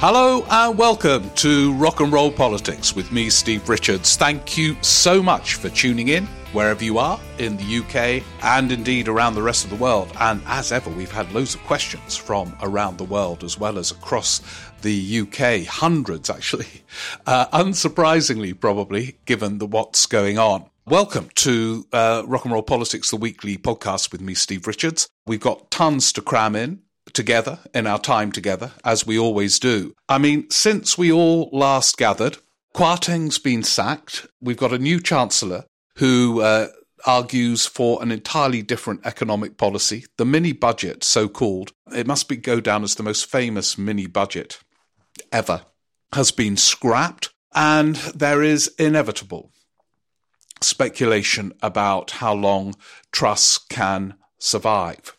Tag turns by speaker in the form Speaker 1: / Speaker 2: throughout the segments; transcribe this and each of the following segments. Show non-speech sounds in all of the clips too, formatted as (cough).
Speaker 1: Hello and welcome to Rock and Roll Politics with me, Steve Richards. Thank you so much for tuning in wherever you are in the UK and indeed around the rest of the world. And as ever, we've had loads of questions from around the world as well as across the UK, hundreds actually, (laughs) uh, unsurprisingly, probably, given the what's going on. Welcome to uh, Rock and Roll Politics, the weekly podcast with me, Steve Richards. We've got tons to cram in together in our time together, as we always do. I mean, since we all last gathered, Kwarteng's been sacked. We've got a new chancellor who uh, argues for an entirely different economic policy. The mini budget, so called, it must be go down as the most famous mini budget ever, has been scrapped, and there is inevitable speculation about how long Truss can survive.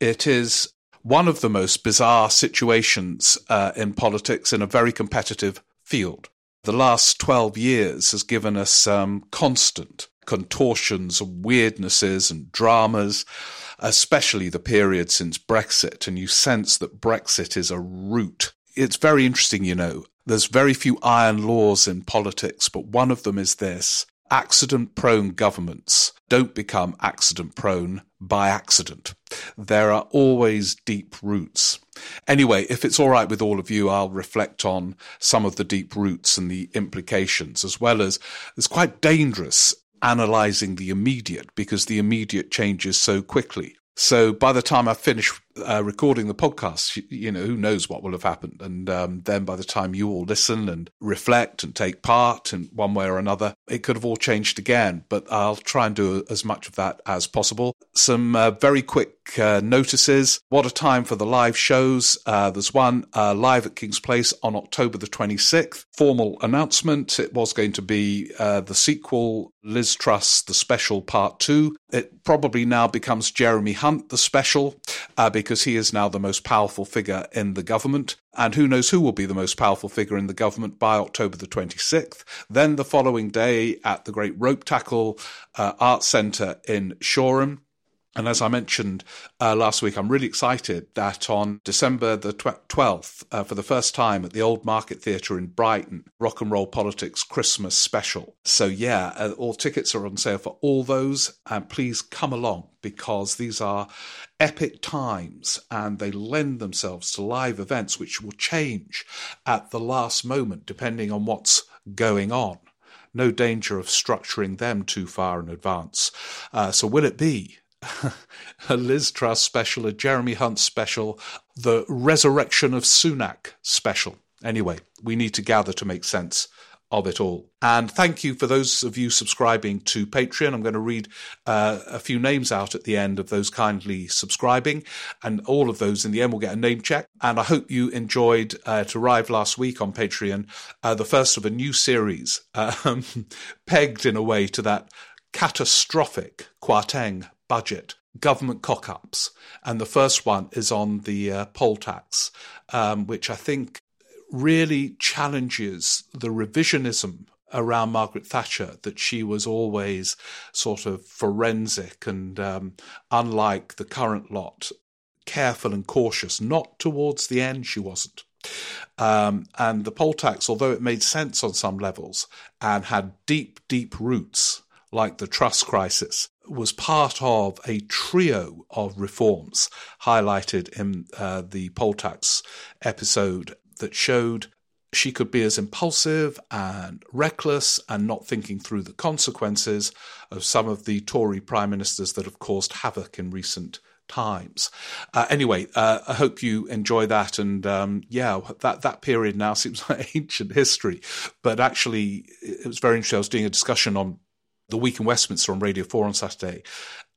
Speaker 1: It is one of the most bizarre situations uh, in politics in a very competitive field. The last 12 years has given us um, constant contortions and weirdnesses and dramas, especially the period since Brexit. And you sense that Brexit is a root. It's very interesting, you know. There's very few iron laws in politics, but one of them is this accident prone governments don't become accident prone by accident. There are always deep roots. Anyway, if it's all right with all of you, I'll reflect on some of the deep roots and the implications, as well as it's quite dangerous analyzing the immediate because the immediate changes so quickly. So by the time I finish uh, recording the podcast, you, know, who knows what will have happened. And um, then by the time you all listen and reflect and take part in one way or another, it could have all changed again. But I'll try and do as much of that as possible. Some uh, very quick uh, notices. What a time for the live shows. Uh, there's one uh, live at King's Place on October the 26th. Formal announcement. It was going to be uh, the sequel, Liz Truss, the special part two. It probably now becomes Jeremy Hunt, the special, because because he is now the most powerful figure in the government. And who knows who will be the most powerful figure in the government by October the 26th. Then the following day at the Great Ropetackle uh, Art Centre in Shoreham, and as I mentioned uh, last week, I'm really excited that on December the 12th, uh, for the first time at the Old Market Theatre in Brighton, Rock and Roll Politics Christmas special. So, yeah, uh, all tickets are on sale for all those. And please come along because these are epic times and they lend themselves to live events which will change at the last moment depending on what's going on no danger of structuring them too far in advance. Uh, so, will it be a Liz Truss special, a Jeremy Hunt special, the Resurrection of Sunak special. Anyway, we need to gather to make sense of it all. And thank you for those of you subscribing to Patreon. I'm going to read uh, a few names out at the end of those kindly subscribing, and all of those in the end will get a name check. And I hope you enjoyed uh, to arrive last week on Patreon, uh, the first of a new series, (laughs) um, pegged in a way to that catastrophic Kwarteng budget government cock ups. And the first one is on the uh, poll tax, um, which I think really challenges the revisionism around Margaret Thatcher that she was always sort of forensic and, um, unlike the current lot, careful and cautious. Not towards the end, she wasn't. Um, and the poll tax, although it made sense on some levels and had deep, deep roots, like the Truss crisis, was part of a trio of reforms highlighted in uh, the poll tax episode that showed she could be as impulsive and reckless and not thinking through the consequences of some of the Tory prime ministers that have caused havoc in recent times. Uh, anyway, uh, I hope you enjoy that. And um, yeah, that, that period now seems (laughs) like ancient history. But actually, it was very interesting. I was doing a discussion on the week in Westminster on Radio 4 on Saturday.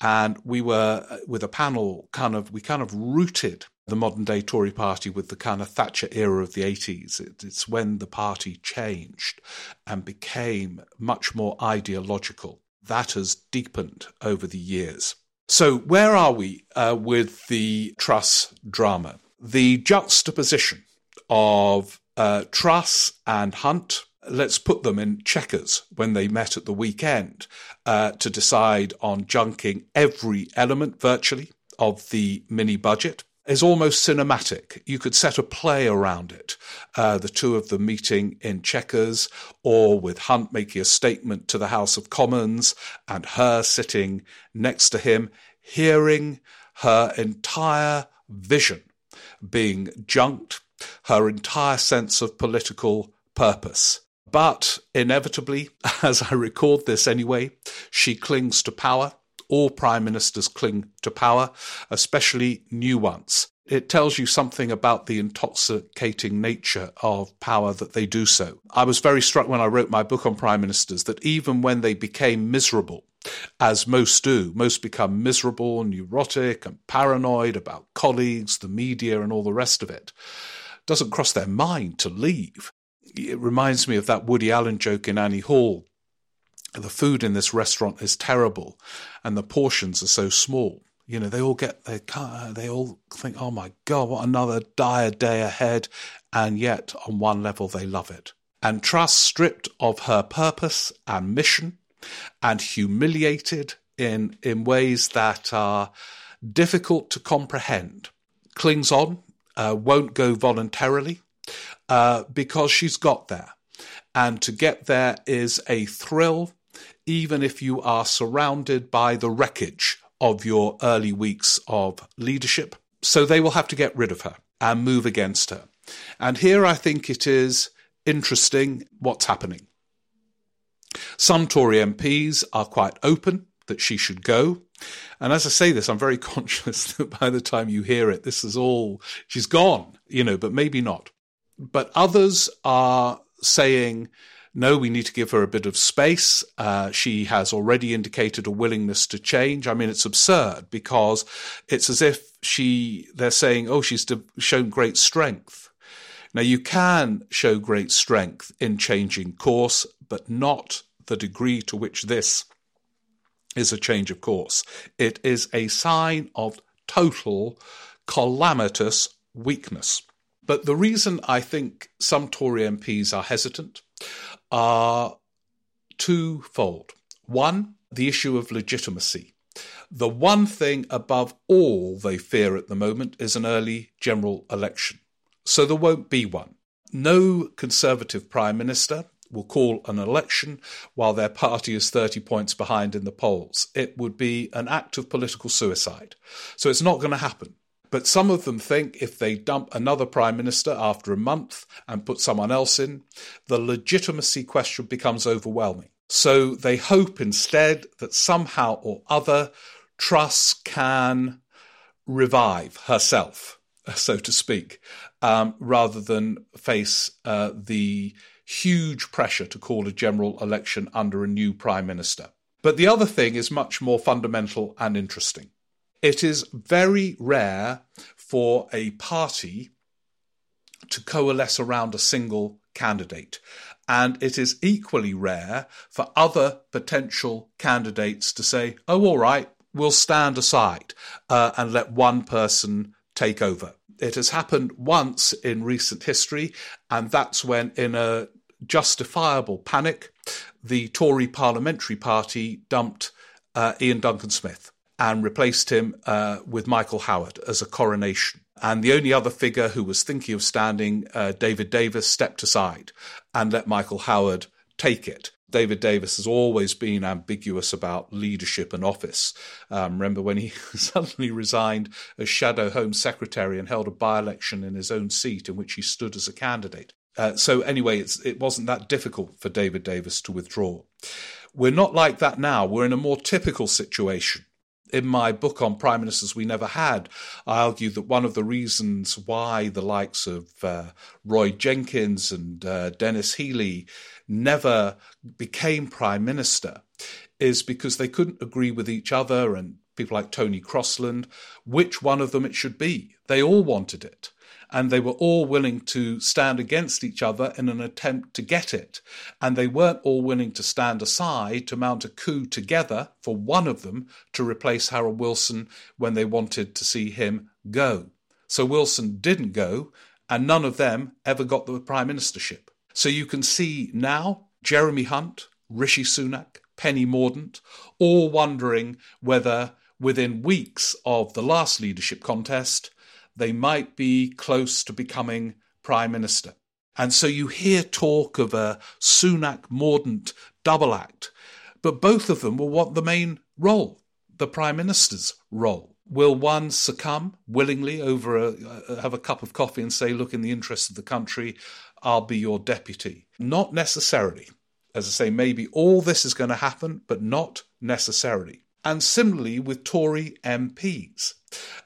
Speaker 1: And we were uh, with a panel kind of, we kind of rooted the modern day Tory party with the kind of Thatcher era of the 80s. It, it's when the party changed and became much more ideological. That has deepened over the years. So, where are we uh, with the Truss drama? The juxtaposition of uh, Truss and Hunt, let's put them in Chequers when they met at the weekend uh, to decide on junking every element virtually of the mini budget is almost cinematic. You could set a play around it. Uh, the two of them meeting in Chequers, or with Hunt making a statement to the House of Commons and her sitting next to him, hearing her entire vision being junked, her entire sense of political purpose. But inevitably, (laughs) as I record this anyway, she clings to power all prime ministers cling to power, especially new ones. It tells you something about the intoxicating nature of power that they do so. I was very struck when I wrote my book on prime ministers that even when they became miserable, as most do, most become miserable, neurotic, and paranoid about colleagues, the media, and all the rest of it, doesn't cross their mind to leave. It reminds me of that Woody Allen joke in Annie Hall the food in this restaurant is terrible and the portions are so small. You know, they all get they they all think, "Oh my god, what another dire day ahead." And yet on one level they love it. And Truss stripped of her purpose and mission and humiliated in in ways that are difficult to comprehend. Clings on, uh, won't go voluntarily uh, because she's got there. And to get there is a thrill even if you are surrounded by the wreckage of your early weeks of leadership. So they will have to get rid of her and move against her. And here I think it is interesting what's happening. Some Tory MPs are quite open that she should go. And as I say this, I'm very (laughs) conscious that by the time you hear it, this is all, she's gone, you know, but maybe not. But others are saying no, we need to give her a bit of space. Uh, she has already indicated a willingness to change. I mean, it's absurd because it's as if she, they're saying, oh, she's shown great strength. Now, you can show great strength in changing course, but not the degree to which this is a change of course. It is a sign of total calamitous weakness. But the reason I think some Tory MPs are hesitant are twofold. One, the issue of legitimacy. The one thing above all they fear at the moment is an early general election. So there won't be one. No Conservative Prime Minister will call an election while their party is 30 points behind in the polls. It would be an act of political suicide. So it's not going to happen. But some of them think if they dump another prime minister after a month and put someone else in, the legitimacy question becomes overwhelming. So they hope instead that somehow or other Truss can revive herself, (laughs) so to speak, um, rather than face uh, the huge pressure to call a general election under a new prime minister. But the other thing is much more fundamental and interesting. It is very rare for a party to coalesce around a single candidate. And it is equally rare for other potential candidates to say, oh, all right, we'll stand aside uh, and let one person take over. It has happened once in recent history, and that's when, in a justifiable panic, the Tory Parliamentary Party dumped uh, Iain Duncan Smith and replaced him uh, with Michael Howard as a coronation. And the only other figure who was thinking of standing, uh, David Davis, stepped aside and let Michael Howard take it. David Davis has always been ambiguous about leadership and office. Um, remember when he (laughs) suddenly resigned as Shadow Home Secretary and held a by election in his own seat in which he stood as a candidate. Uh, so anyway, it wasn't that difficult for David Davis to withdraw. We're not like that now. We're in a more typical situation. In my book on prime ministers we never had, I argue that one of the reasons why the likes of uh, Roy Jenkins and uh, Denis Healey never became prime minister is because they couldn't agree with each other and people like Tony Crosland which one of them it should be. They all wanted it and they were all willing to stand against each other in an attempt to get it. And they weren't all willing to stand aside to mount a coup together for one of them to replace Harold Wilson when they wanted to see him go. So Wilson didn't go, and none of them ever got the prime ministership. So you can see now Jeremy Hunt, Rishi Sunak, Penny Mordaunt, all wondering whether within weeks of the last leadership contest, they might be close to becoming prime minister. And so you hear talk of a Sunak Mordaunt double act, but both of them will want the main role, the prime minister's role. Will one succumb willingly over a, have a cup of coffee and say, look, in the interest of the country, I'll be your deputy? Not necessarily. As I say, maybe all this is going to happen, but not necessarily. And similarly with Tory MPs.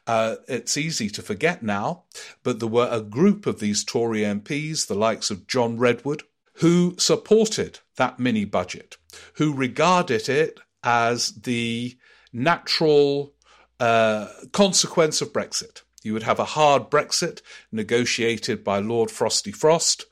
Speaker 1: Uh, it's easy to forget now, but there were a group of these Tory MPs, the likes of John Redwood, who supported that mini budget, who regarded it as the natural uh, consequence of Brexit. You would have a hard Brexit negotiated by Lord Frosty Frost,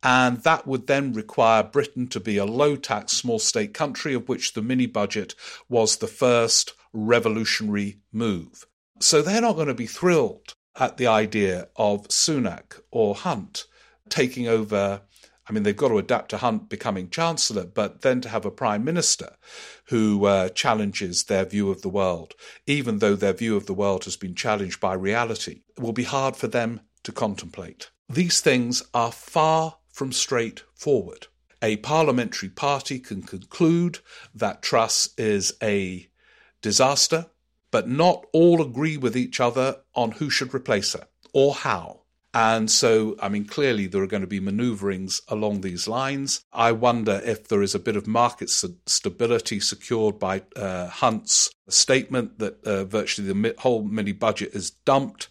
Speaker 1: and that would then require Britain to be a low tax small state country, of which the mini budget was the first revolutionary move. So they're not going to be thrilled at the idea of Sunak or Hunt taking over. I mean, they've got to adapt to Hunt becoming Chancellor, but then to have a Prime Minister who uh, challenges their view of the world, even though their view of the world has been challenged by reality, will be hard for them to contemplate. These things are far from straightforward. A parliamentary party can conclude that Truss is a disaster but not all agree with each other on who should replace her or how. And so, I mean, clearly there are going to be maneuverings along these lines. I wonder if there is a bit of market stability secured by uh, Hunt's statement that uh, virtually the whole mini budget is dumped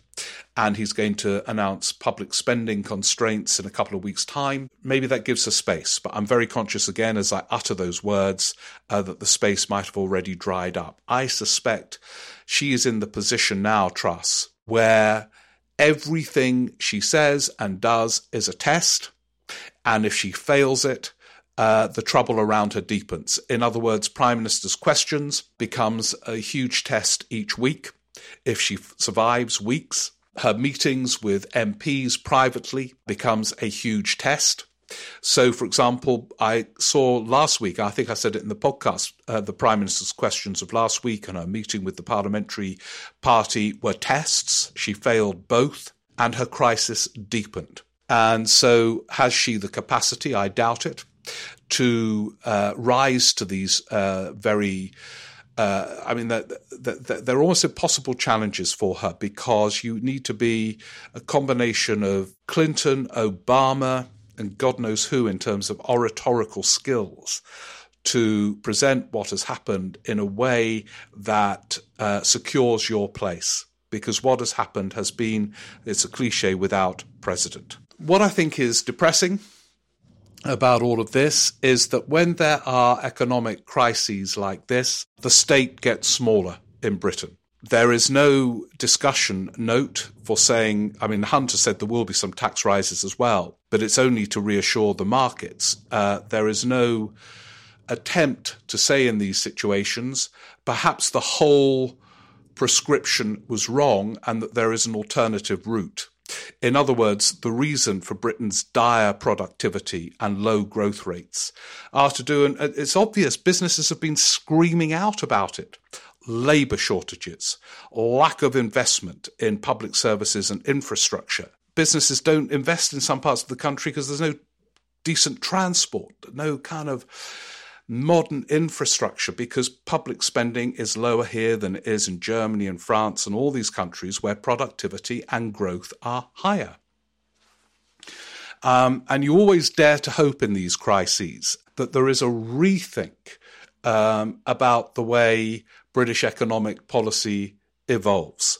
Speaker 1: and he's going to announce public spending constraints in a couple of weeks' time. Maybe that gives her space, but I'm very conscious again as I utter those words uh, that the space might have already dried up. I suspect she is in the position now, Truss, where everything she says and does is a test, and if she fails it, uh, the trouble around her deepens. In other words, Prime Minister's questions becomes a huge test each week. If she survives weeks, her meetings with MPs privately becomes a huge test. So, for example, I saw last week, I think I said it in the podcast, uh, the Prime Minister's questions of last week and her meeting with the parliamentary party were tests. She failed both, and her crisis deepened. And so, has she the capacity? I doubt it. To uh, rise to these uh, very uh, I mean, they're almost impossible challenges for her because you need to be a combination of Clinton, Obama, and God knows who in terms of oratorical skills to present what has happened in a way that uh, secures your place. Because what has happened has been, it's a cliche, without precedent. What I think is depressing about all of this is that when there are economic crises like this, the state gets smaller in Britain. There is no discussion note for saying, I mean, Hunter said there will be some tax rises as well, but it's only to reassure the markets. Uh, there is no attempt to say in these situations, perhaps the whole prescription was wrong and that there is an alternative route. In other words, the reason for Britain's dire productivity and low growth rates are to do, and it's obvious businesses have been screaming out about it labour shortages, lack of investment in public services and infrastructure. Businesses don't invest in some parts of the country because there's no decent transport, no kind of modern infrastructure because public spending is lower here than it is in Germany and France and all these countries where productivity and growth are higher. Um, and you always dare to hope in these crises that there is a rethink um, about the way British economic policy evolves.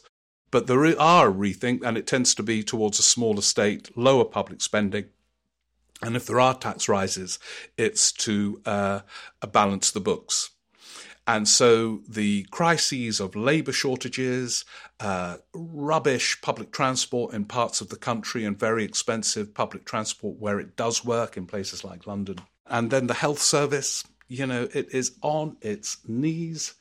Speaker 1: But there are a rethink, and it tends to be towards a smaller state, lower public spending. And if there are tax rises, it's to uh, balance the books. And so the crises of labour shortages, uh, rubbish public transport in parts of the country, and very expensive public transport where it does work in places like London. And then the health service, you know, it is on its knees.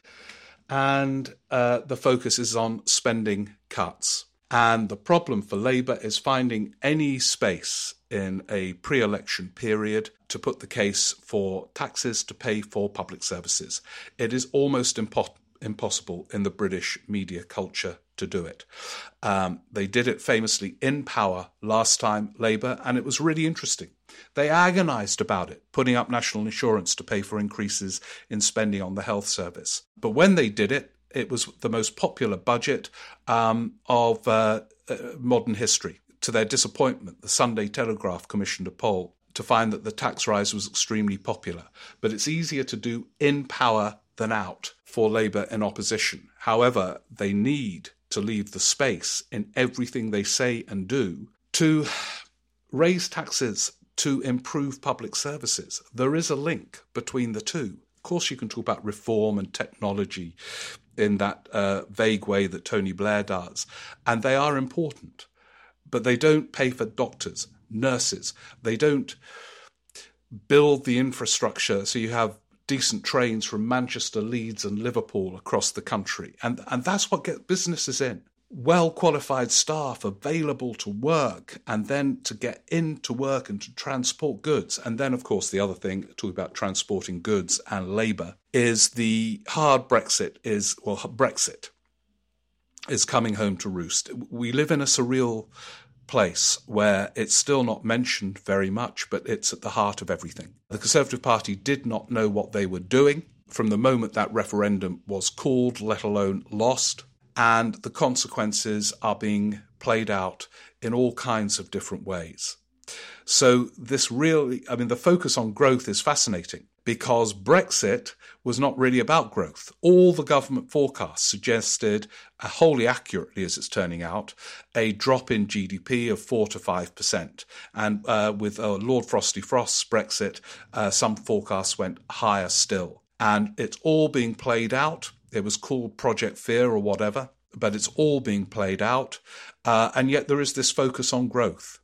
Speaker 1: And uh, the focus is on spending cuts. And the problem for Labour is finding any space in a pre election period to put the case for taxes to pay for public services. It is almost impo- impossible in the British media culture to do it. Um, they did it famously in power last time, Labour, and it was really interesting. They agonised about it, putting up national insurance to pay for increases in spending on the health service. But when they did it, it was the most popular budget um, of uh, uh, modern history. To their disappointment, the Sunday Telegraph commissioned a poll to find that the tax rise was extremely popular. But it's easier to do in power than out for Labour in opposition. However, they need to leave the space in everything they say and do to raise taxes to improve public services. There is a link between the two. Of course, you can talk about reform and technology in that uh, vague way that Tony Blair does, and they are important, but they don't pay for doctors, nurses. They don't build the infrastructure. So you have decent trains from Manchester, Leeds, and Liverpool across the country, and and that's what gets businesses in well qualified staff available to work and then to get into work and to transport goods. And then, of course, the other thing, talking about transporting goods and labour, is the hard Brexit is, well, Brexit is coming home to roost. We live in a surreal place where it's still not mentioned very much, but it's at the heart of everything. The Conservative Party did not know what they were doing from the moment that referendum was called, let alone lost and the consequences are being played out in all kinds of different ways. So, this really, I mean, the focus on growth is fascinating because Brexit was not really about growth. All the government forecasts suggested, uh, wholly accurately as it's turning out, a drop in GDP of 4 to 5%. And uh, with uh, Lord Frosty Frost's Brexit, uh, some forecasts went higher still. And it's all being played out it was called Project Fear or whatever, but it's all being played out. Uh, and yet there is this focus on growth.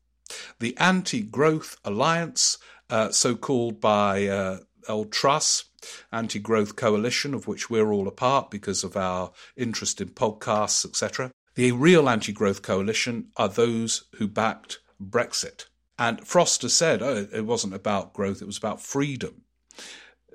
Speaker 1: The Anti Growth Alliance, uh, so called by uh, Old Truss, Anti Growth Coalition, of which we're all a part because of our interest in podcasts, etc. The real anti growth coalition are those who backed Brexit. And Frost has said, oh, it wasn't about growth, it was about freedom.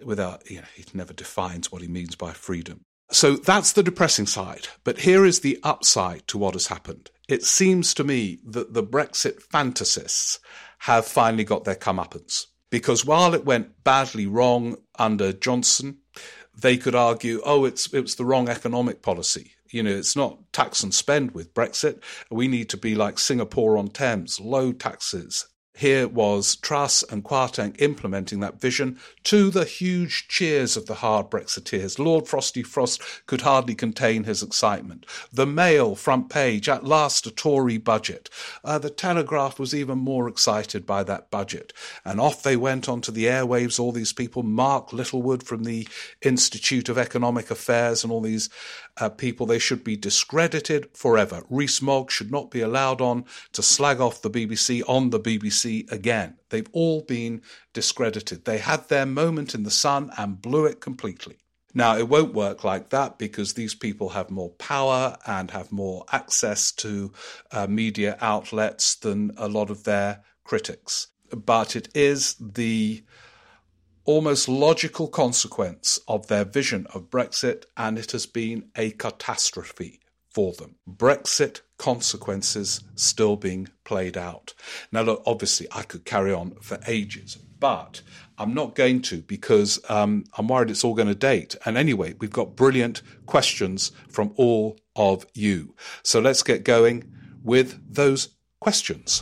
Speaker 1: Without, you know, he never defines what he means by freedom. So that's the depressing side. But here is the upside to what has happened. It seems to me that the Brexit fantasists have finally got their comeuppance. Because while it went badly wrong under Johnson, they could argue, oh, it's it was the wrong economic policy. You know, it's not tax and spend with Brexit. We need to be like Singapore on Thames, low taxes, here was Truss and Kwarteng implementing that vision to the huge cheers of the hard Brexiteers. Lord Frosty Frost could hardly contain his excitement. The Mail front page, at last a Tory budget. Uh, the Telegraph was even more excited by that budget. And off they went onto the airwaves, all these people, Mark Littlewood from the Institute of Economic Affairs and all these uh, people, they should be discredited forever. Rees-Mogg should not be allowed on to slag off the BBC on the BBC again. They've all been discredited. They had their moment in the sun and blew it completely. Now, it won't work like that because these people have more power and have more access to uh, media outlets than a lot of their critics. But it is the almost logical consequence of their vision of Brexit, and it has been a catastrophe for them. Brexit consequences still being played out. Now, look, obviously, I could carry on for ages, but I'm not going to because um, I'm worried it's all going to date. And anyway, we've got brilliant questions from all of you. So let's get going with those questions.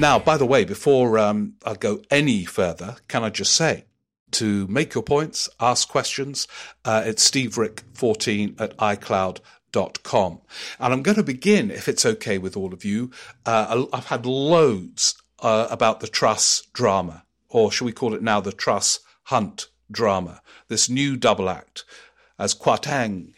Speaker 1: Now, by the way, before um, I go any further, can I just say to make your points, ask questions, uh, it's steverick14 at icloud.com. And I'm going to begin, if it's okay with all of you. Uh, I've had loads uh, about the Truss drama, or shall we call it now the Truss Hunt drama, this new double act as Kwarteng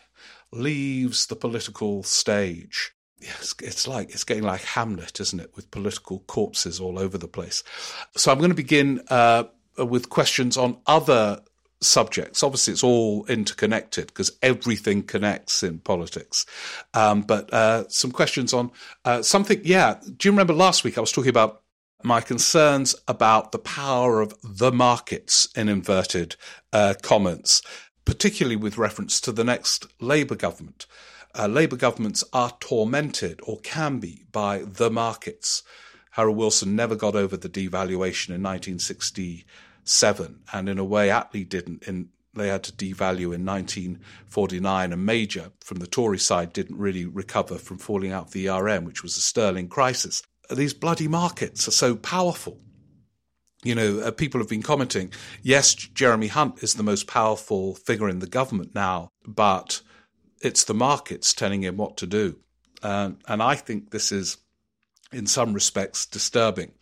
Speaker 1: leaves the political stage it's, it's like it's getting like Hamlet, isn't it, with political corpses all over the place. So I'm going to begin uh, with questions on other subjects. Obviously, it's all interconnected because everything connects in politics. Um, but uh, some questions on uh, something. Yeah, do you remember last week I was talking about my concerns about the power of the markets in inverted uh, commas, particularly with reference to the next Labour government uh, Labour governments are tormented or can be by the markets. Harold Wilson never got over the devaluation in 1967, and in a way, Attlee didn't. In they had to devalue in 1949, and Major from the Tory side didn't really recover from falling out of the ERM, which was a sterling crisis. These bloody markets are so powerful. You know, uh, people have been commenting, yes, Jeremy Hunt is the most powerful figure in the government now, but it's the markets telling him what to do. Um, and I think this is, in some respects, disturbing.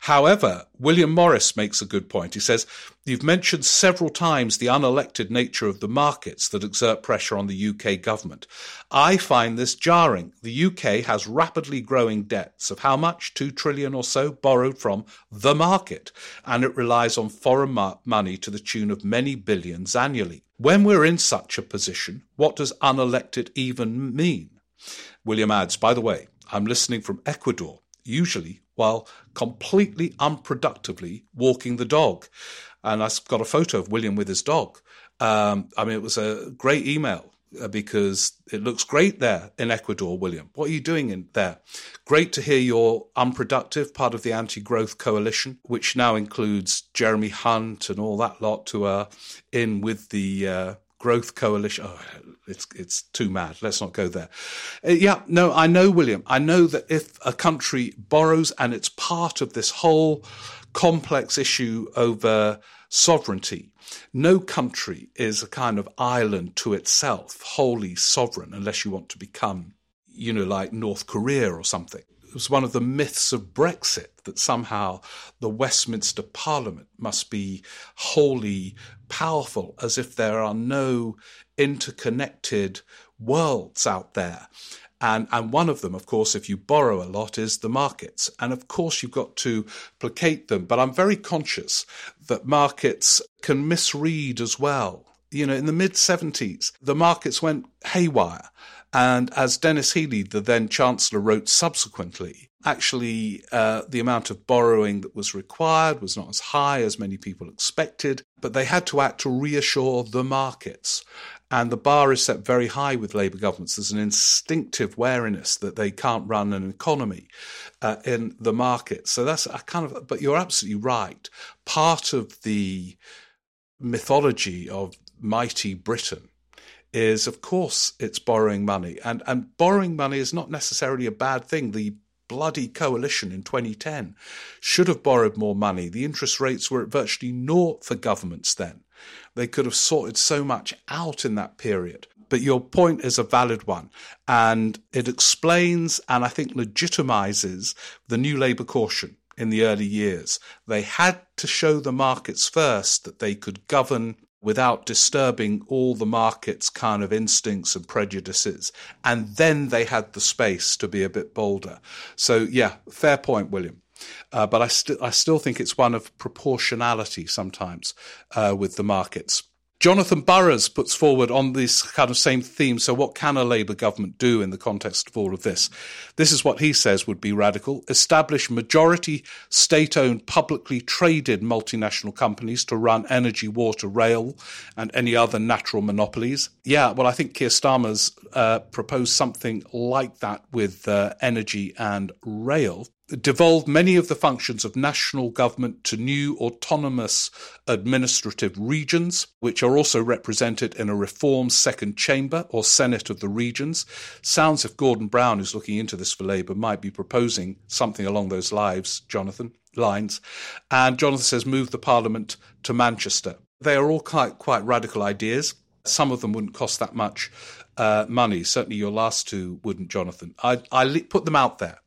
Speaker 1: However, William Morris makes a good point. He says, You've mentioned several times the unelected nature of the markets that exert pressure on the UK government. I find this jarring. The UK has rapidly growing debts of how much? Two trillion or so borrowed from the market, and it relies on foreign money to the tune of many billions annually. When we're in such a position, what does unelected even mean? William adds, by the way, I'm listening from Ecuador, usually while completely unproductively walking the dog. And I've got a photo of William with his dog. Um, I mean, it was a great email uh, because it looks great there in Ecuador, William. What are you doing in there? Great to hear you're unproductive, part of the anti growth coalition, which now includes Jeremy Hunt and all that lot who are in with the uh, growth coalition. Oh, it's it's too mad. Let's not go there. Uh, yeah, no, I know, William. I know that if a country borrows and it's part of this whole complex issue over sovereignty. No country is a kind of island to itself, wholly sovereign, unless you want to become, you know, like North Korea or something. It was one of the myths of Brexit that somehow the Westminster Parliament must be wholly powerful, as if there are no interconnected worlds out there. And, and one of them, of course, if you borrow a lot, is the markets. And of course, you've got to placate them. But I'm very conscious that markets can misread as well. You know, in the mid 70s, the markets went haywire. And as Denis Healey, the then Chancellor, wrote subsequently, actually uh, the amount of borrowing that was required was not as high as many people expected, but they had to act to reassure the markets. And the bar is set very high with Labour governments. There's an instinctive wariness that they can't run an economy uh, in the market. So that's a kind of, but you're absolutely right. Part of the mythology of mighty Britain is, of course, it's borrowing money. And, and borrowing money is not necessarily a bad thing. The bloody coalition in 2010 should have borrowed more money. The interest rates were at virtually naught for governments then. They could have sorted so much out in that period. But your point is a valid one. And it explains and I think legitimizes the new Labour caution in the early years. They had to show the markets first that they could govern without disturbing all the market's kind of instincts and prejudices. And then they had the space to be a bit bolder. So, yeah, fair point, William. Uh, but I, st- I still think it's one of proportionality sometimes uh, with the markets. Jonathan Burrows puts forward on this kind of same theme. So, what can a Labour government do in the context of all of this? This is what he says would be radical establish majority state owned, publicly traded multinational companies to run energy, water, rail, and any other natural monopolies. Yeah, well, I think Keir Starmer's uh, proposed something like that with uh, energy and rail devolved many of the functions of national government to new autonomous administrative regions, which are also represented in a reformed second chamber or Senate of the regions. Sounds if Gordon Brown, who's looking into this for Labour, might be proposing something along those lines, Jonathan, lines. And Jonathan says move the Parliament to Manchester. They are all quite, quite radical ideas. Some of them wouldn't cost that much uh, money. Certainly your last two wouldn't, Jonathan. I, I put them out there.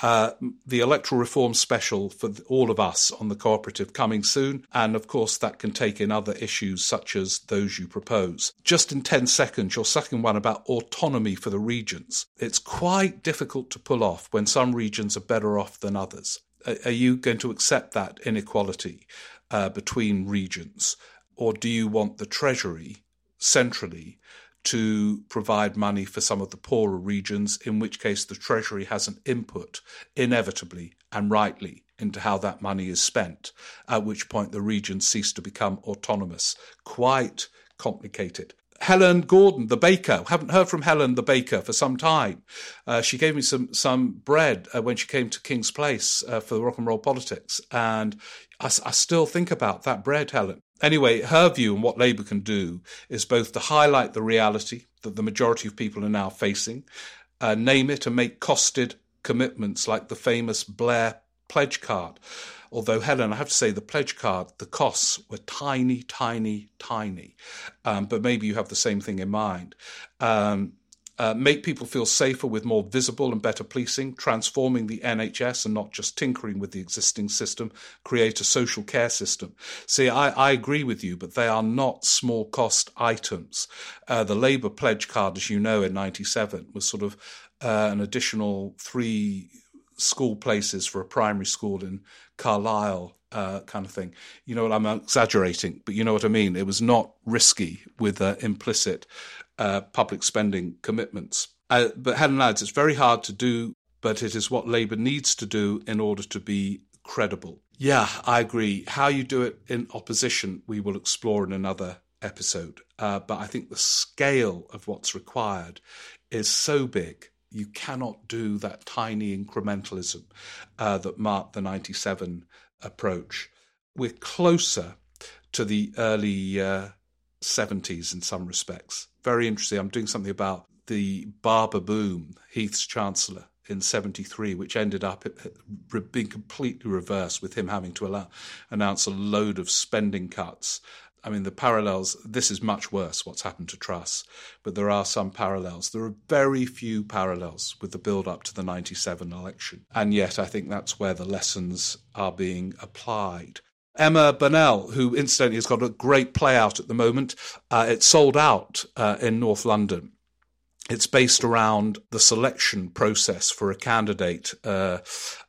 Speaker 1: Uh, the electoral reform special for all of us on the cooperative coming soon. And of course, that can take in other issues such as those you propose. Just in 10 seconds, your second one about autonomy for the regions. It's quite difficult to pull off when some regions are better off than others. Are you going to accept that inequality uh, between regions? Or do you want the Treasury centrally to provide money for some of the poorer regions, in which case the Treasury has an input, inevitably and rightly, into how that money is spent, at which point the regions cease to become autonomous. Quite complicated. Helen Gordon, the baker. Haven't heard from Helen, the baker, for some time. Uh, she gave me some some bread uh, when she came to King's Place uh, for the rock and roll politics, and I, I still think about that bread, Helen. Anyway, her view on what Labour can do is both to highlight the reality that the majority of people are now facing, uh, name it, and make costed commitments like the famous Blair pledge card. Although, Helen, I have to say, the pledge card, the costs were tiny, tiny, tiny. Um, but maybe you have the same thing in mind. Um, uh, make people feel safer with more visible and better policing, transforming the NHS and not just tinkering with the existing system, create a social care system. See, I, I agree with you, but they are not small cost items. Uh, the Labour pledge card, as you know, in 97 was sort of uh, an additional three school places for a primary school in Carlisle uh, kind of thing. You know what I'm exaggerating, but you know what I mean. It was not risky with uh, implicit uh, public spending commitments. Uh, but Helen adds, it's very hard to do, but it is what Labour needs to do in order to be credible. Yeah, I agree. How you do it in opposition, we will explore in another episode. Uh, but I think the scale of what's required is so big you cannot do that tiny incrementalism uh, that marked the 97 approach. We're closer to the early uh, 70s in some respects. Very interesting. I'm doing something about the Barber boom, Heath's Chancellor in 73, which ended up uh, being completely reversed with him having to allow, announce a load of spending cuts I mean, the parallels, this is much worse what's happened to Truss, but there are some parallels. There are very few parallels with the build up to the 97 election. And yet, I think that's where the lessons are being applied. Emma Burnell, who incidentally has got a great play out at the moment, uh, it's sold out uh, in North London. It's based around the selection process for a candidate, uh,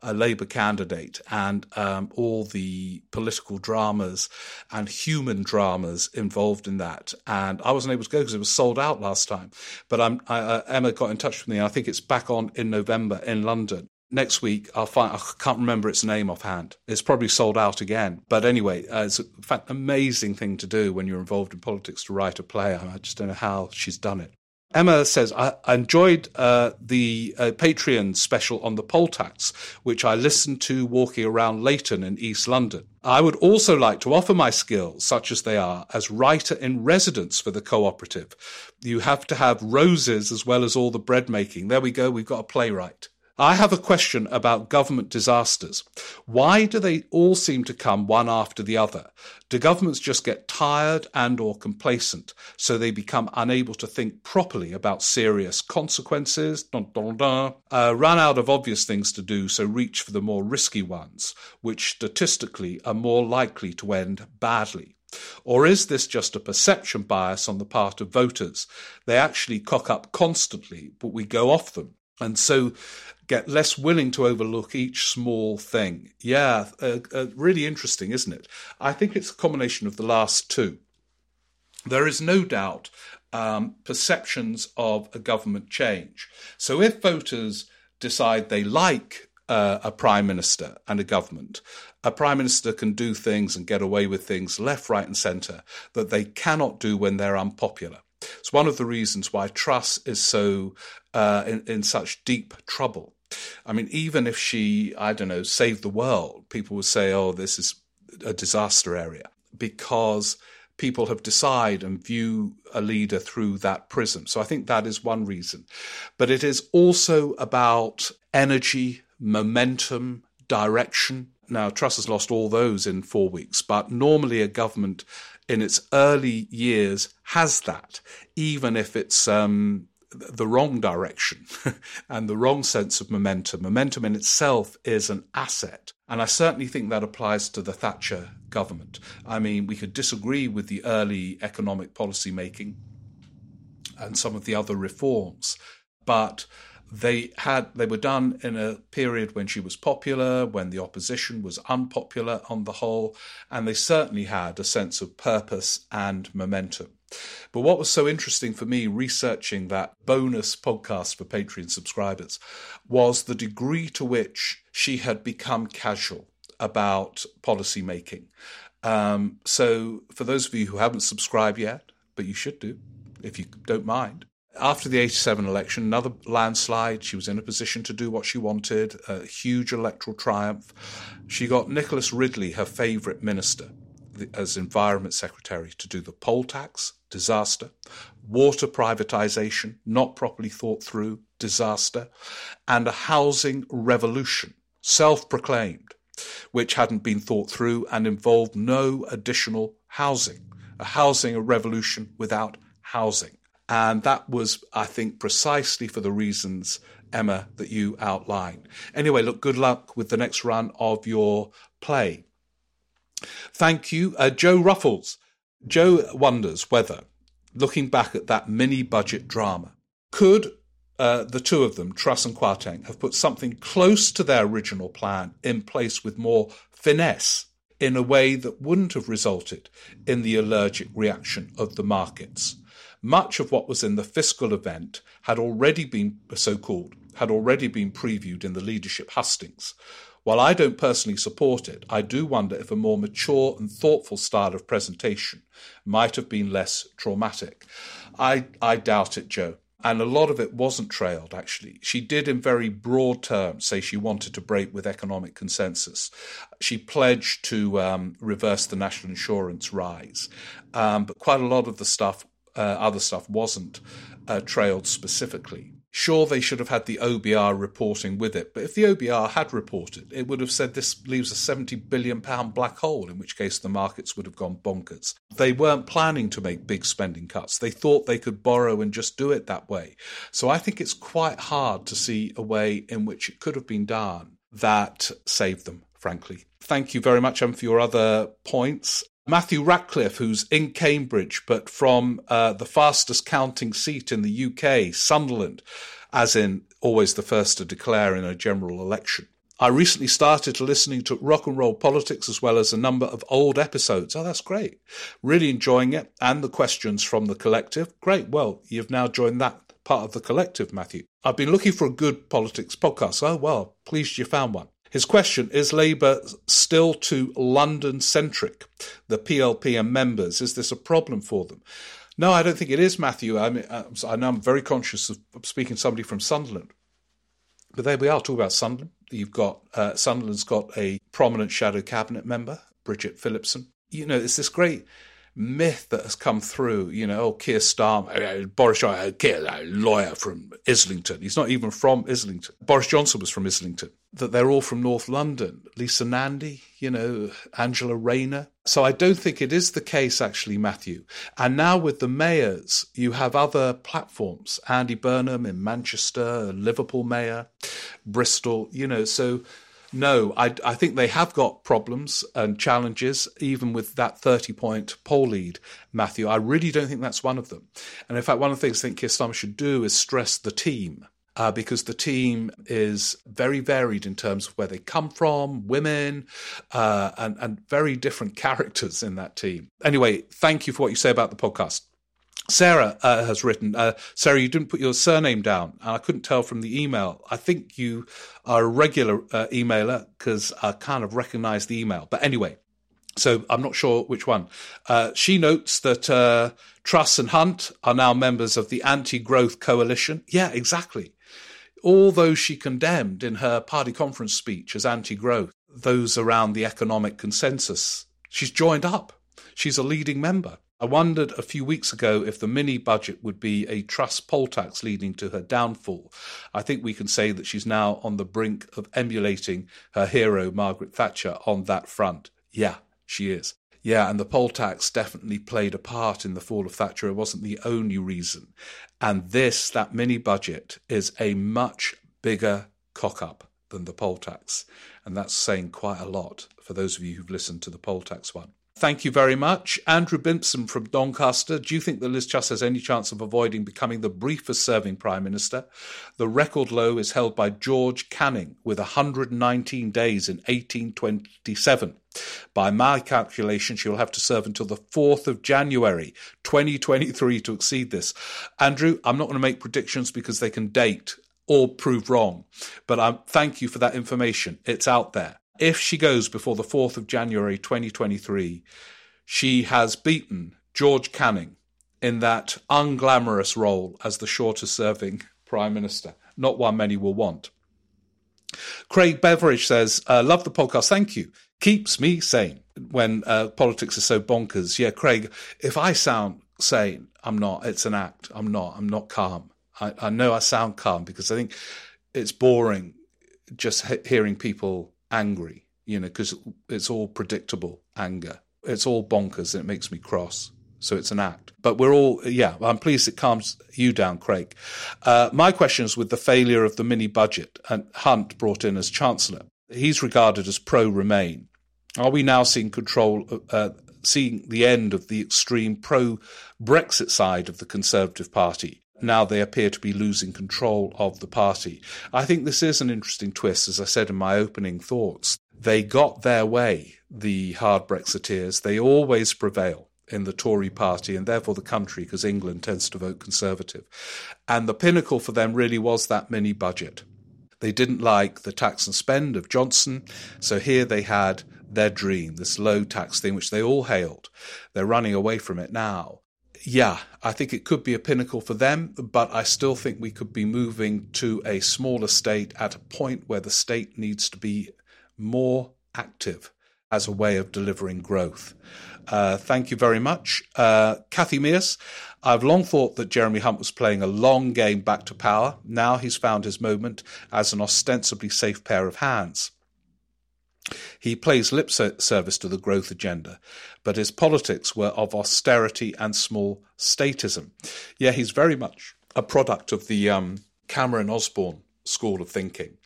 Speaker 1: a Labour candidate, and um, all the political dramas and human dramas involved in that. And I wasn't able to go because it was sold out last time. But I, uh, Emma got in touch with me, and I think it's back on in November in London next week I'll find I can't remember its name offhand. It's probably sold out again. But anyway, uh, it's an amazing thing to do when you're involved in politics to write a play. I just don't know how she's done it. Emma says, I, enjoyed uh, the uh, Patreon special on the poll tax, which I listened to walking around Leyton in East London. I would also like to offer my skills, such as they are, as writer in residence for the cooperative. You have to have roses as well as all the bread making. There we go, we've got a playwright. I have a question about government disasters. Why do they all seem to come one after the other? Do governments just get tired and or complacent so they become unable to think properly about serious consequences? Dun, dun, dun. Uh, run out of obvious things to do, so reach for the more risky ones, which statistically are more likely to end badly. Or is this just a perception bias on the part of voters? They actually cock up constantly, but we go off them. And so get less willing to overlook each small thing. Yeah, uh, uh, really interesting, isn't it? I think it's a combination of the last two. there is no doubt um, perceptions of a government change. So if voters decide they like uh, a prime minister and a government, a prime minister can do things and get away with things left, right, and centre that they cannot do when they're unpopular. It's one of the reasons why Truss is so uh, in, in such deep trouble. I mean, even if she, I don't know, saved the world, people would say, oh, this is a disaster area because people have decided and view a leader through that prism. So I think that is one reason. But it is also about energy, momentum, direction. Now, Truss has lost all those in four weeks, but normally a government in its early years has that, even if it's um, the wrong direction (laughs) and the wrong sense of momentum. Momentum in itself is an asset. And I certainly think that applies to the Thatcher government. I mean, we could disagree with the early economic policy making and some of the other reforms, but they had they were done in a period when she was popular, when the opposition was unpopular on the whole, and they certainly had a sense of purpose and momentum. But what was so interesting for me researching that bonus podcast for Patreon subscribers was the degree to which she had become casual about policy making. Um, so, for those of you who haven't subscribed yet, but you should do if you don't mind, after the 87 election, another landslide. She was in a position to do what she wanted, a huge electoral triumph. She got Nicholas Ridley, her favourite minister, as Environment Secretary, to do the poll tax, disaster, water privatisation, not properly thought through, disaster, and a housing revolution, self proclaimed, which hadn't been thought through and involved no additional housing. A housing revolution without housing. And that was, I think, precisely for the reasons, Emma, that you outlined. Anyway, look, good luck with the next run of your play. Thank you. Uh, Joe Ruffles. Joe wonders whether, looking back at that mini budget drama, could uh, the two of them, Truss and Kwarteng, have put something close to their original plan in place with more finesse in a way that wouldn't have resulted in the allergic reaction of the markets? Much of what was in the fiscal event had already been so called, had already been previewed in the leadership hustings. While I don't personally support it, I do wonder if a more mature and thoughtful style of presentation might have been less traumatic. I, I doubt it, Joe. And a lot of it wasn't trailed, actually. She did, in very broad terms, say she wanted to break with economic consensus. She pledged to um, reverse the national insurance rise. Um, but quite a lot of the stuff uh, other stuff wasn't uh, trailed specifically. Sure, they should have had the OBR reporting with it, but if the OBR had reported, it would have said this leaves a £70 billion black hole, in which case the markets would have gone bonkers. They weren't planning to make big spending cuts. They thought they could borrow and just do it that way. So I think it's quite hard to see a way in which it could have been done that saved them, frankly. Thank you very much, Em, for your other points. Matthew Ratcliffe, who's in Cambridge, but from uh, the fastest counting seat in the UK, Sunderland, as in always the first to declare in a general election. I recently started listening to rock and roll politics as well as a number of old episodes. Oh, that's great. Really enjoying it. And the questions from the collective. Great. Well, you've now joined that part of the collective, Matthew. I've been looking for a good politics podcast. Oh, well, pleased you found one. His question is Labour still too London centric? The PLP and members, is this a problem for them? No, I don't think it is, Matthew. I mean, I know I'm very conscious of speaking to somebody from Sunderland. But there we are, talking about Sunderland. You've got, uh, Sunderland's got a prominent shadow cabinet member, Bridget Phillipson. You know, it's this great myth that has come through. You know, oh, Keir Starmer, uh, Boris Johnson, uh, Keir, a lawyer from Islington. He's not even from Islington. Boris Johnson was from Islington. That they're all from North London. Lisa Nandy, you know, Angela Rayner. So I don't think it is the case, actually, Matthew. And now with the mayors, you have other platforms. Andy Burnham in Manchester, Liverpool mayor, Bristol, you know, so no, I, I think they have got problems and challenges, even with that 30 point poll lead, Matthew. I really don't think that's one of them. And in fact, one of the things I think Starmer should do is stress the team. uh, because the team is very varied in terms of where they come from, women, uh, and, and very different (laughs) characters in that team. Anyway, thank you for what you say about the podcast. Sarah uh, has written, uh, Sarah, you didn't put your surname down, and I couldn't tell from the email. I think you are a regular uh, emailer because I kind of recognize the email. But anyway, so I'm not sure which one. Uh, she notes that uh, Truss and Hunt are now members of the anti growth coalition. Yeah, exactly. All those she condemned in her party conference speech as anti growth, those around the economic consensus, she's joined up. She's a leading member. I wondered a few weeks ago if the mini budget would be a Truss poll tax leading to her downfall. I think we can say that she's now on the brink of emulating her hero, Margaret Thatcher, on that front. Yeah, she is. Yeah, and the poll tax definitely played a part in the fall of Thatcher. It wasn't the only reason. And this, that mini budget, is a much bigger cock up than the poll tax. And that's saying quite a lot for those of you who've listened to the poll tax one. Thank you very much. Andrew Bimpson from Doncaster. Do you think that Liz Truss has any chance of avoiding becoming the briefest serving Prime Minister? The record low is held by George Canning with 119 days in 1827. By my calculation, she will have to serve until the 4th of January 2023 to exceed this. Andrew, I'm not going to make predictions because they can date or prove wrong, but I thank you for that information. It's out there if she goes before the 4th of January 2023, she has beaten George Canning in that unglamorous role as the shortest serving Prime Minister, not one many will want. Craig Beveridge says, uh, Love the podcast, thank you. Keeps me sane when uh, politics is so bonkers. Yeah, Craig, if I sound sane, I'm not. It's an act. I'm not. I'm not calm. I, I know I sound calm because I think it's boring just he- hearing people angry, you know, because it's all predictable anger. It's all bonkers and it makes me cross. So it's an act. But we're all, yeah, I'm pleased it calms you down, Craig. Uh, my question is with the failure of the mini budget and Hunt brought in as Chancellor. He's regarded as pro Remain. Are we now seeing control, uh, seeing the end of the extreme pro Brexit side of the Conservative Party? Now they appear to be losing control of the party. I think this is an interesting twist, as I said in my opening thoughts. They got their way, the hard Brexiteers. They always prevail in the Tory party and therefore the country, because England tends to vote Conservative. And the pinnacle for them really was that mini budget. They didn't like the tax and spend of Johnson, so here they had their dream, this low tax thing, which they all hailed. They're running away from it now yeah, I think it could be a pinnacle for them, but I still think we could be moving to a smaller state at a point where the state needs to be more active as a way of delivering growth. Uh, thank you very much. Uh, Kathy Mears, I've long thought that Jeremy Hunt was playing a long game back to power. Now he's found his moment as an ostensibly safe pair of hands. He plays lip service to the growth agenda, but his politics were of austerity and small statism. Yeah, he's very much a product of the um, Cameron Osborne school of thinking,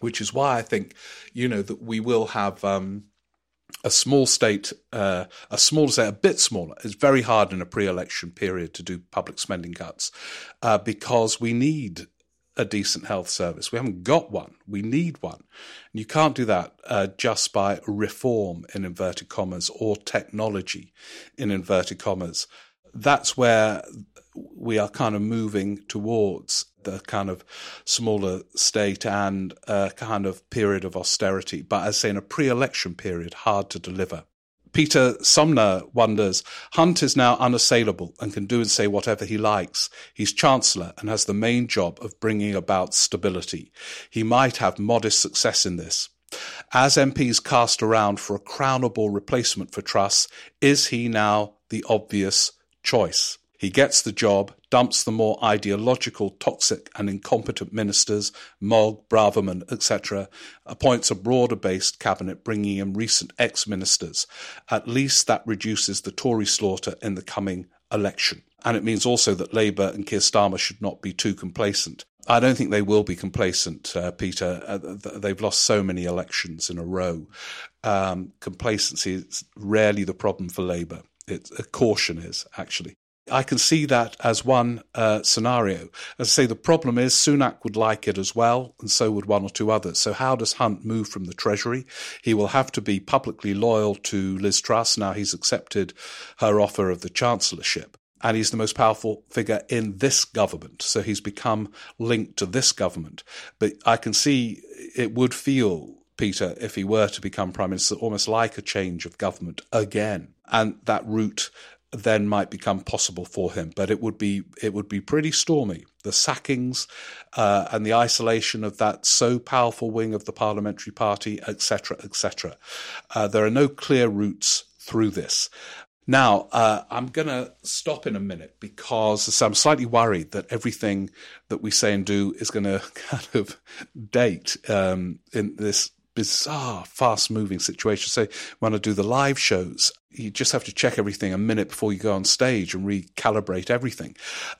Speaker 1: which is why I think, you know, that we will have. Um, a small state, uh, a small state, a bit smaller. It's very hard in a pre-election period to do public spending cuts uh, because we need a decent health service. We haven't got one. We need one. And you can't do that uh, just by reform, in inverted commas, or technology, in inverted commas. That's where we are kind of moving towards the kind of smaller state and a kind of period of austerity. But as I say, in a pre election period, hard to deliver. Peter Sumner wonders Hunt is now unassailable and can do and say whatever he likes. He's Chancellor and has the main job of bringing about stability. He might have modest success in this. As MPs cast around for a crownable replacement for Truss, is he now the obvious choice? He gets the job, dumps the more ideological, toxic, and incompetent ministers, Mogg, Braverman, etc., appoints a broader based cabinet bringing in recent ex ministers. At least that reduces the Tory slaughter in the coming election. And it means also that Labour and Keir Starmer should not be too complacent. I don't think they will be complacent, uh, Peter. Uh, they've lost so many elections in a row. Um, complacency is rarely the problem for Labour. It, caution is, actually. I can see that as one uh, scenario. As I say, the problem is Sunak would like it as well, and so would one or two others. So, how does Hunt move from the Treasury? He will have to be publicly loyal to Liz Truss. Now he's accepted her offer of the Chancellorship. And he's the most powerful figure in this government. So he's become linked to this government. But I can see it would feel Peter, if he were to become prime minister, almost like a change of government again. And that route then might become possible for him. But it would be it would be pretty stormy. The sackings uh, and the isolation of that so powerful wing of the parliamentary party, etc., etc. Uh, there are no clear routes through this. Now, uh, I'm going to stop in a minute because I'm slightly worried that everything that we say and do is going (laughs) to kind of date um, in this bizarre, fast moving situation. So when I do the live shows, you just have to check everything a minute before you go on stage and recalibrate everything.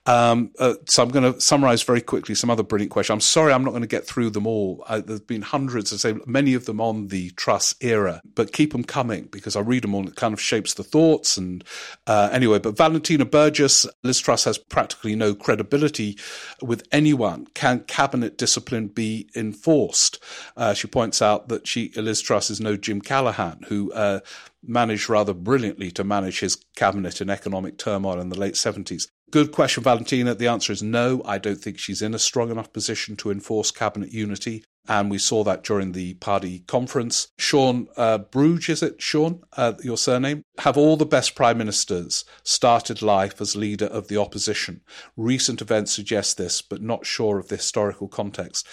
Speaker 1: Um, uh, so I'm going to summarize very quickly some other brilliant questions. I'm sorry I'm not going to get through them all. Uh, there's been hundreds, I say many of them on the Truss era, but keep them coming because I read them all. It kind of shapes the thoughts. And uh, anyway, but Valentina Burgess, Liz Truss has practically no credibility with anyone. Can cabinet discipline be enforced? Uh, she points out that she, Liz Truss is no Jim Callaghan, who uh, managed rather brilliantly to manage his cabinet in economic turmoil in the late 70s. Good question, Valentina. The answer is no. I don't think she's in a strong enough position to enforce cabinet unity and we saw that during the party conference. Sean uh, Bruge, is it, Sean, uh, your surname? Have all the best prime ministers started life as leader of the opposition? Recent events suggest this, but not sure of the historical context.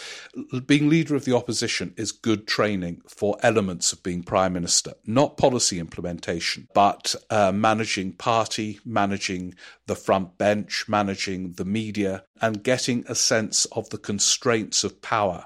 Speaker 1: Being leader of the opposition is good training for elements of being prime minister, not policy implementation, but uh, managing party, managing the front bench, managing the media, and getting a sense of the constraints of power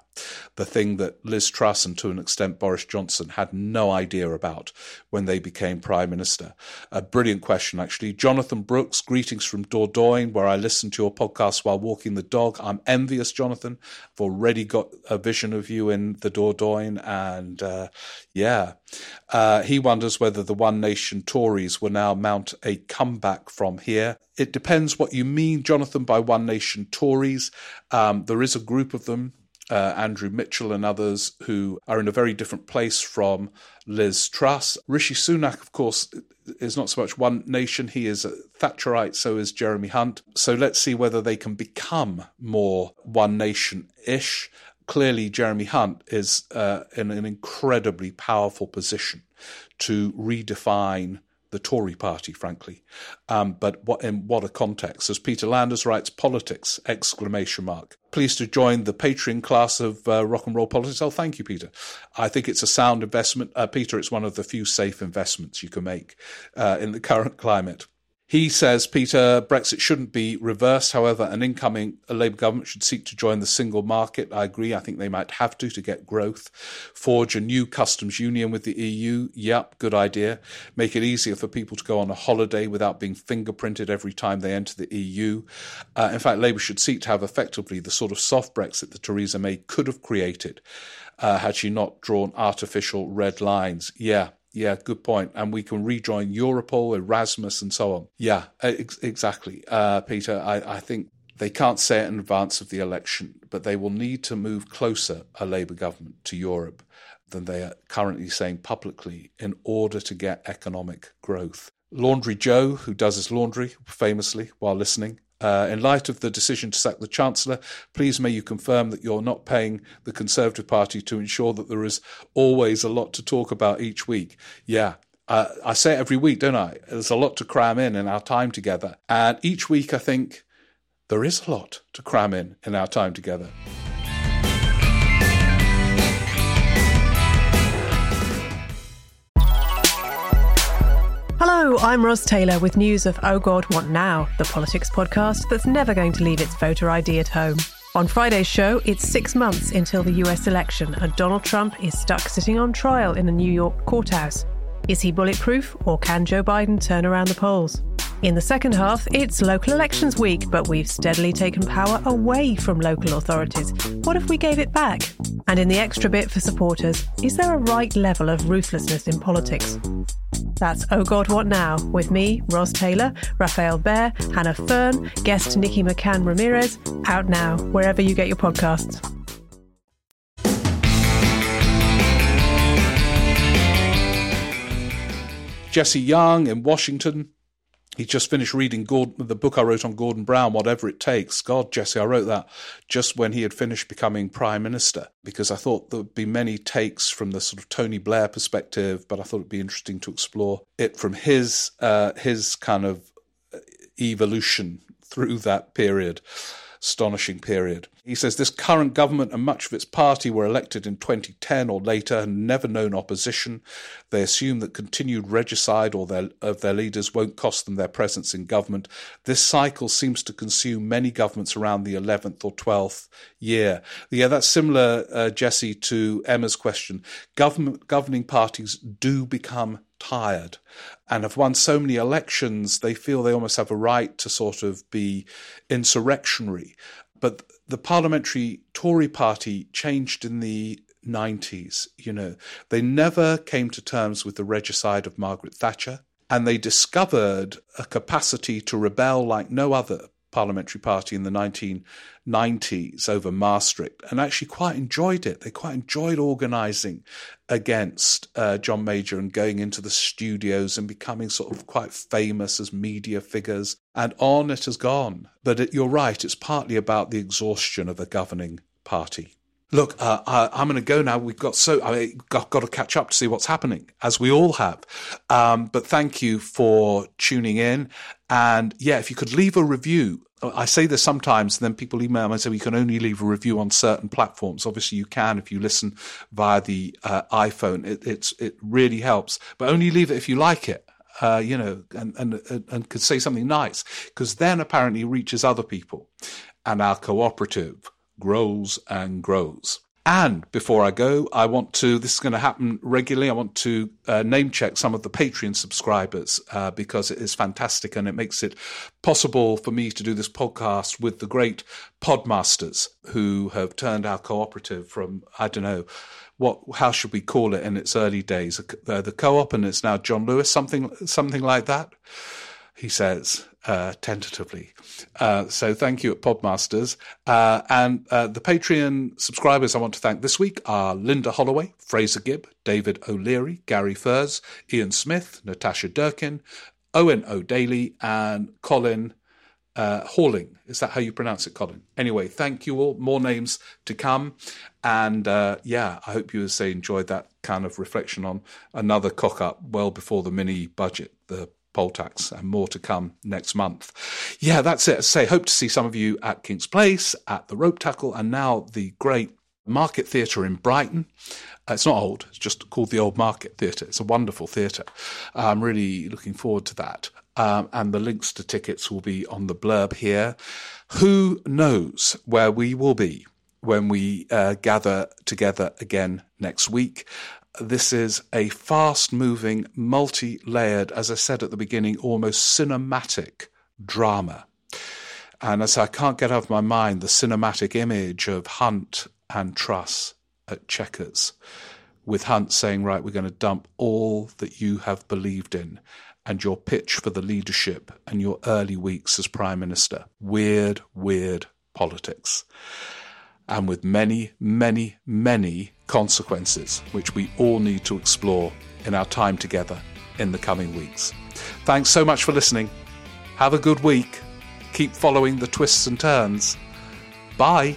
Speaker 1: the thing that Liz Truss and to an extent Boris Johnson had no idea about when they became Prime Minister. A brilliant question, actually. Jonathan Brooks, greetings from Dordogne, where I listen to your podcast while walking the dog. I'm envious, Jonathan. I've already got a vision of you in the Dordogne, and uh, yeah. Uh, he wonders whether the One Nation Tories will now mount a comeback from here. It depends what you mean, Jonathan, by One Nation Tories. Um, there is a group of them uh, Andrew Mitchell and others who are in a very different place from Liz Truss. Rishi Sunak, of course, is not so much one nation. He is a Thatcherite, so is Jeremy Hunt. So let's see whether they can become more one nation ish. Clearly, Jeremy Hunt is uh, in an incredibly powerful position to redefine the Tory party, frankly. Um, but what, in what a context. As Peter Landers writes, politics, exclamation mark. Pleased to join the Patreon class of uh, rock and roll politics. Oh, thank you, Peter. I think it's a sound investment. Uh, Peter, it's one of the few safe investments you can make uh, in the current climate. He says, Peter, Brexit shouldn't be reversed. However, an incoming Labour government should seek to join the single market. I agree. I think they might have to to get growth. Forge a new customs union with the EU. Yep, good idea. Make it easier for people to go on a holiday without being fingerprinted every time they enter the EU. Uh, in fact, Labour should seek to have effectively the sort of soft Brexit that Theresa May could have created uh, had she not drawn artificial red lines. Yeah, yeah, good point. And we can rejoin Europol, Erasmus, and so on. Yeah, ex- exactly. Uh, Peter, I, I think they can't say it in advance of the election, but they will need to move closer, a Labour government, to Europe than they are currently saying publicly in order to get economic growth. Laundry Joe, who does his laundry famously while listening, uh, in light of the decision to sack the Chancellor, please may you confirm that you're not paying the Conservative Party to ensure that there is always a lot to talk about each week. Yeah, uh, I say it every week, don't I? There's a lot to cram in in our time together. And each week, I think there is a lot to cram in in our time together.
Speaker 2: Hello, I'm Ros Taylor with news of Oh God, What Now, the politics podcast that's never going to leave its voter ID at home. On Friday's show, it's six months until the US election, and Donald Trump is stuck sitting on trial in a New York courthouse. Is he bulletproof, or can Joe Biden turn around the polls? In the second half, it's local elections week, but we've steadily taken power away from local authorities. What if we gave it back? And in the extra bit for supporters, is there a right level of ruthlessness in politics? That's Oh God What Now with me, Ros Taylor, Rafael Behr, Hannah Fearn, guest Nikki McCann Ramirez, out now, wherever you get your podcasts.
Speaker 1: Jesse Young in Washington. He just finished reading Gordon, the book I wrote on Gordon Brown, Whatever It Takes. God, Jesse, I wrote that just when he had finished becoming prime minister because I thought there would be many takes from the sort of Tony Blair perspective, but I thought it'd be interesting to explore it from his uh, his kind of evolution through that period astonishing period. He says this current government and much of its party were elected in 2010 or later and never known opposition. They assume that continued regicide or their, of their leaders won't cost them their presence in government. This cycle seems to consume many governments around the 11th or 12th year. Yeah, that's similar, uh, Jesse, to Emma's question. Government governing parties do become tired and have won so many elections, they feel they almost have a right to sort of be insurrectionary. But the parliamentary Tory party changed in the 90s. You know, they never came to terms with the regicide of Margaret Thatcher, and they discovered a capacity to rebel like no other parliamentary party in the 1990s over Maastricht and actually quite enjoyed it. They quite enjoyed organising against uh, John Major and going into the studios and becoming sort of quite famous as media figures. And on it has gone. But it, you're right, it's partly about the exhaustion of a governing party. Look, uh, I, am going to go now. We've got so I got, got to catch up to see what's happening, as we all have. Um, but thank you for tuning in. And yeah, if you could leave a review, I say this sometimes, and then people email me and say we can only leave a review on certain platforms. Obviously, you can if you listen via the uh, iPhone. It, it really helps, but only leave it if you like it. Uh, you know, and, and and could say something nice, because then apparently reaches other people, and our cooperative grows and grows. And before I go, I want to, this is going to happen regularly. I want to uh, name check some of the Patreon subscribers uh, because it is fantastic and it makes it possible for me to do this podcast with the great podmasters who have turned our cooperative from, I don't know, what, how should we call it in its early days? The co-op and it's now John Lewis, something, something like that. He says, uh, tentatively. Uh, so thank you at Podmasters. Uh, and uh, the Patreon subscribers I want to thank this week are Linda Holloway, Fraser Gibb, David O'Leary, Gary Furs, Ian Smith, Natasha Durkin, Owen O'Daly, and Colin uh. Is that how you pronounce it, Colin? Anyway, thank you all. More names to come. And uh, yeah, I hope you, as say, enjoyed that kind of reflection on another cock up well before the mini budget, the poll tax and more to come next month. Yeah, that's it. Say, hope to see some of you at King's Place, at the Ropetackle, and now the great Market Theatre in Brighton. Uh, it's not old, it's just called the Old Market Theatre. It's a wonderful theatre. I'm really looking forward to that. Um, and the links to tickets will be on the blurb here. Who knows where we will be when we uh, gather together again next week? This is a fast moving, multi layered, as I said at the beginning, almost cinematic drama. And as I can't get out of my mind the cinematic image of Hunt and Truss at Chequers, with Hunt saying, Right, we're going to dump all that you have believed in and your pitch for the leadership and your early weeks as Prime Minister. Weird, weird politics and with many, many, many consequences, which we all need to explore in our time together in the coming weeks. Thanks so much for listening. Have a good week. Keep following the twists and turns. Bye.